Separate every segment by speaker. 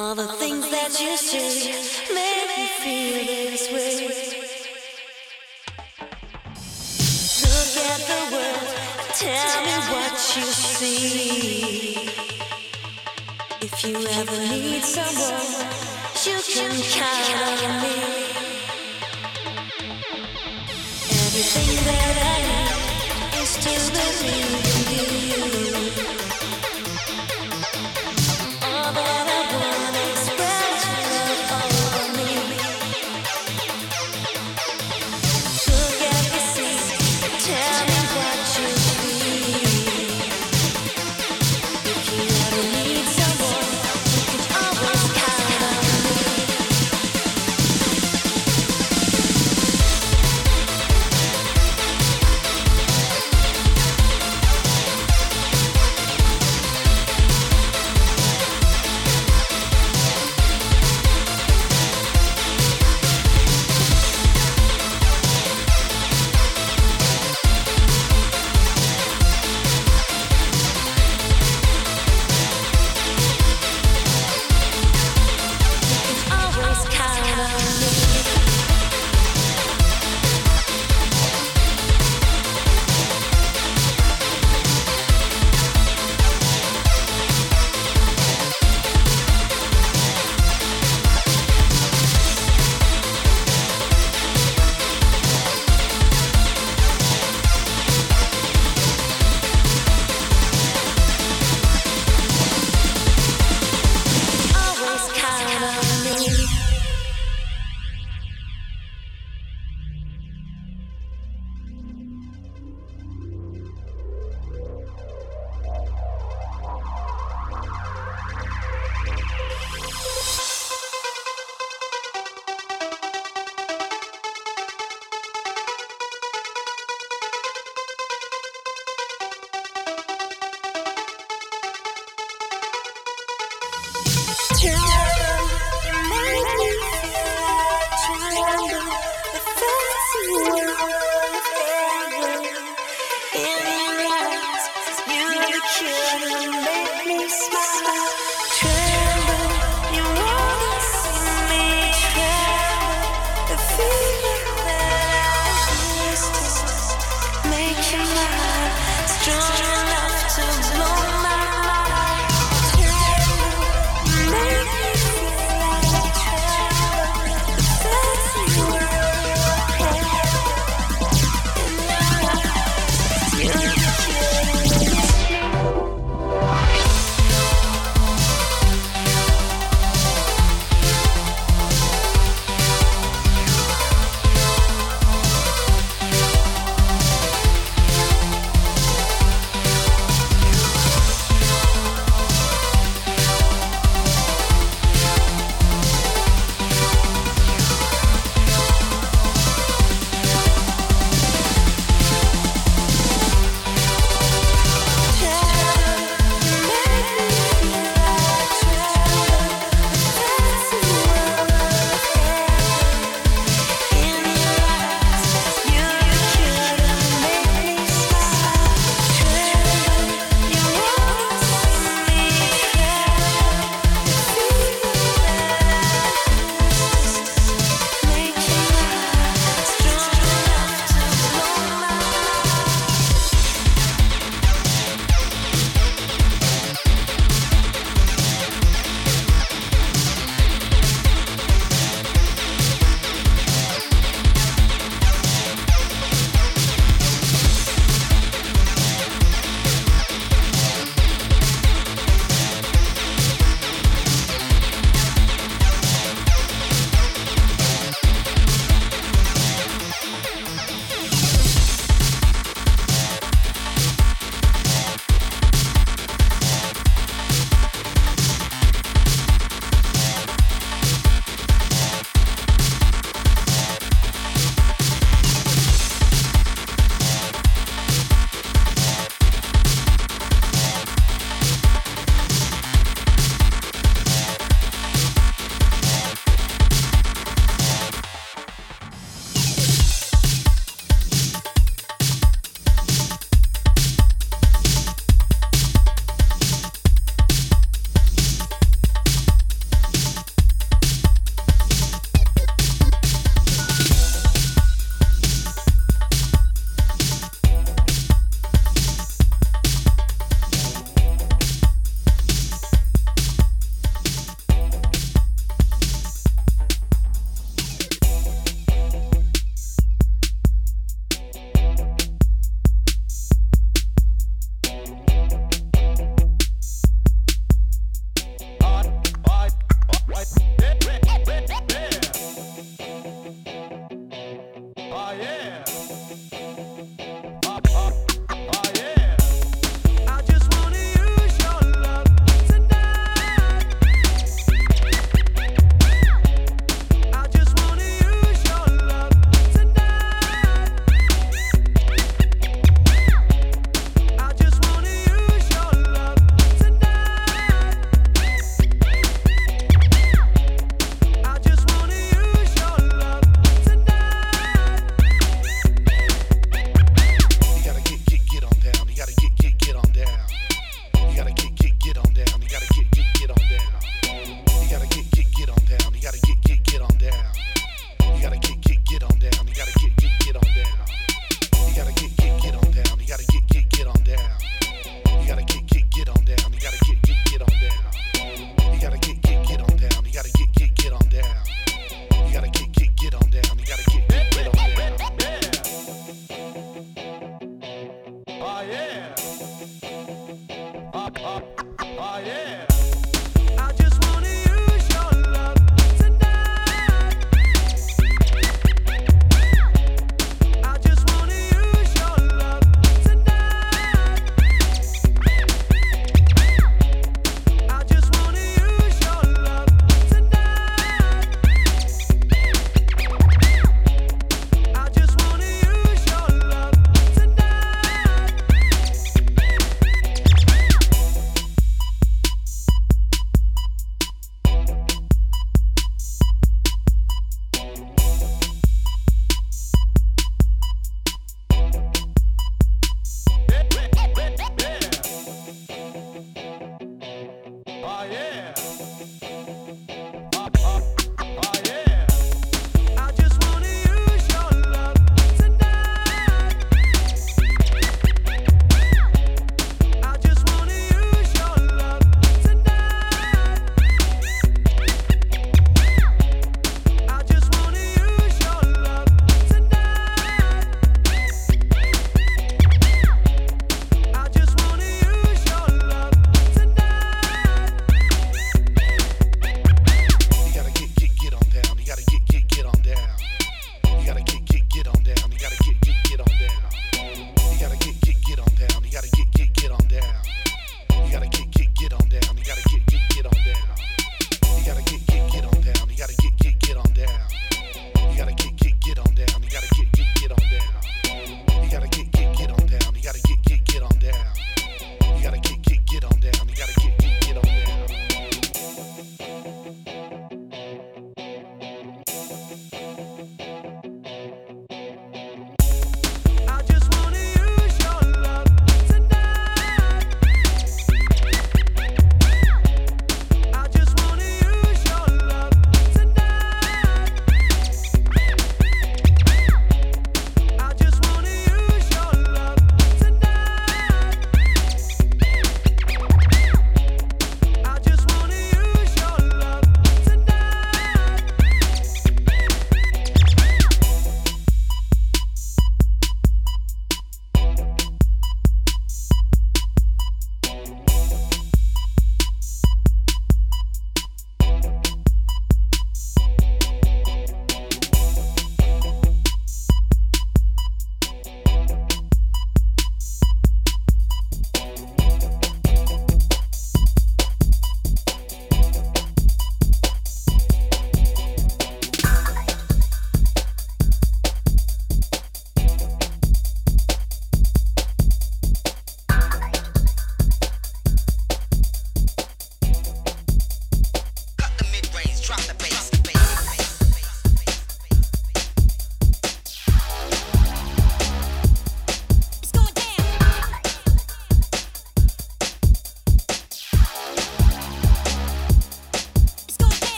Speaker 1: All the things that you say make me feel this way. Look at the world, tell me what you see. If you ever need someone, you can count on me. Everything that I need is to believe.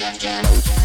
Speaker 2: Yeah.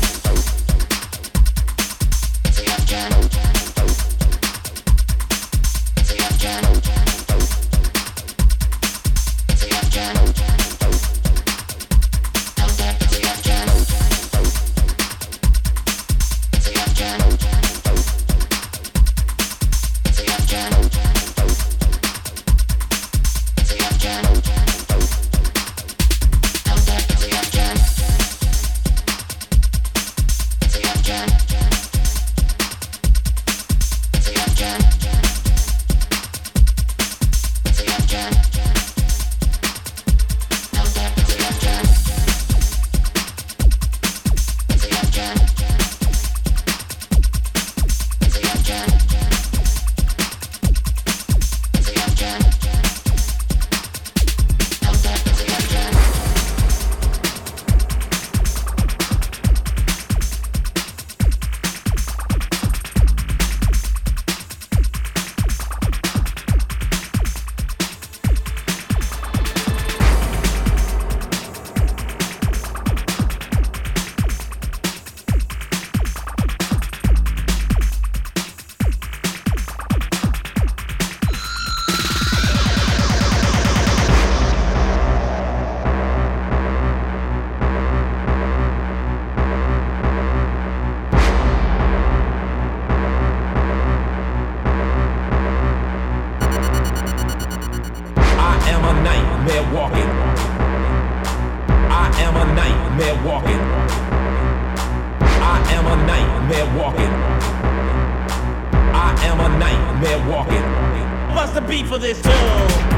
Speaker 3: walking. What's
Speaker 2: the beat for this song?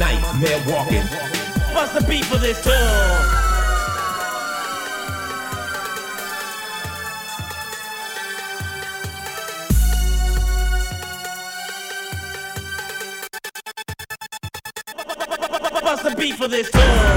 Speaker 3: nightmare walking. What's
Speaker 2: the beat for this tour? What's the beat for this tour.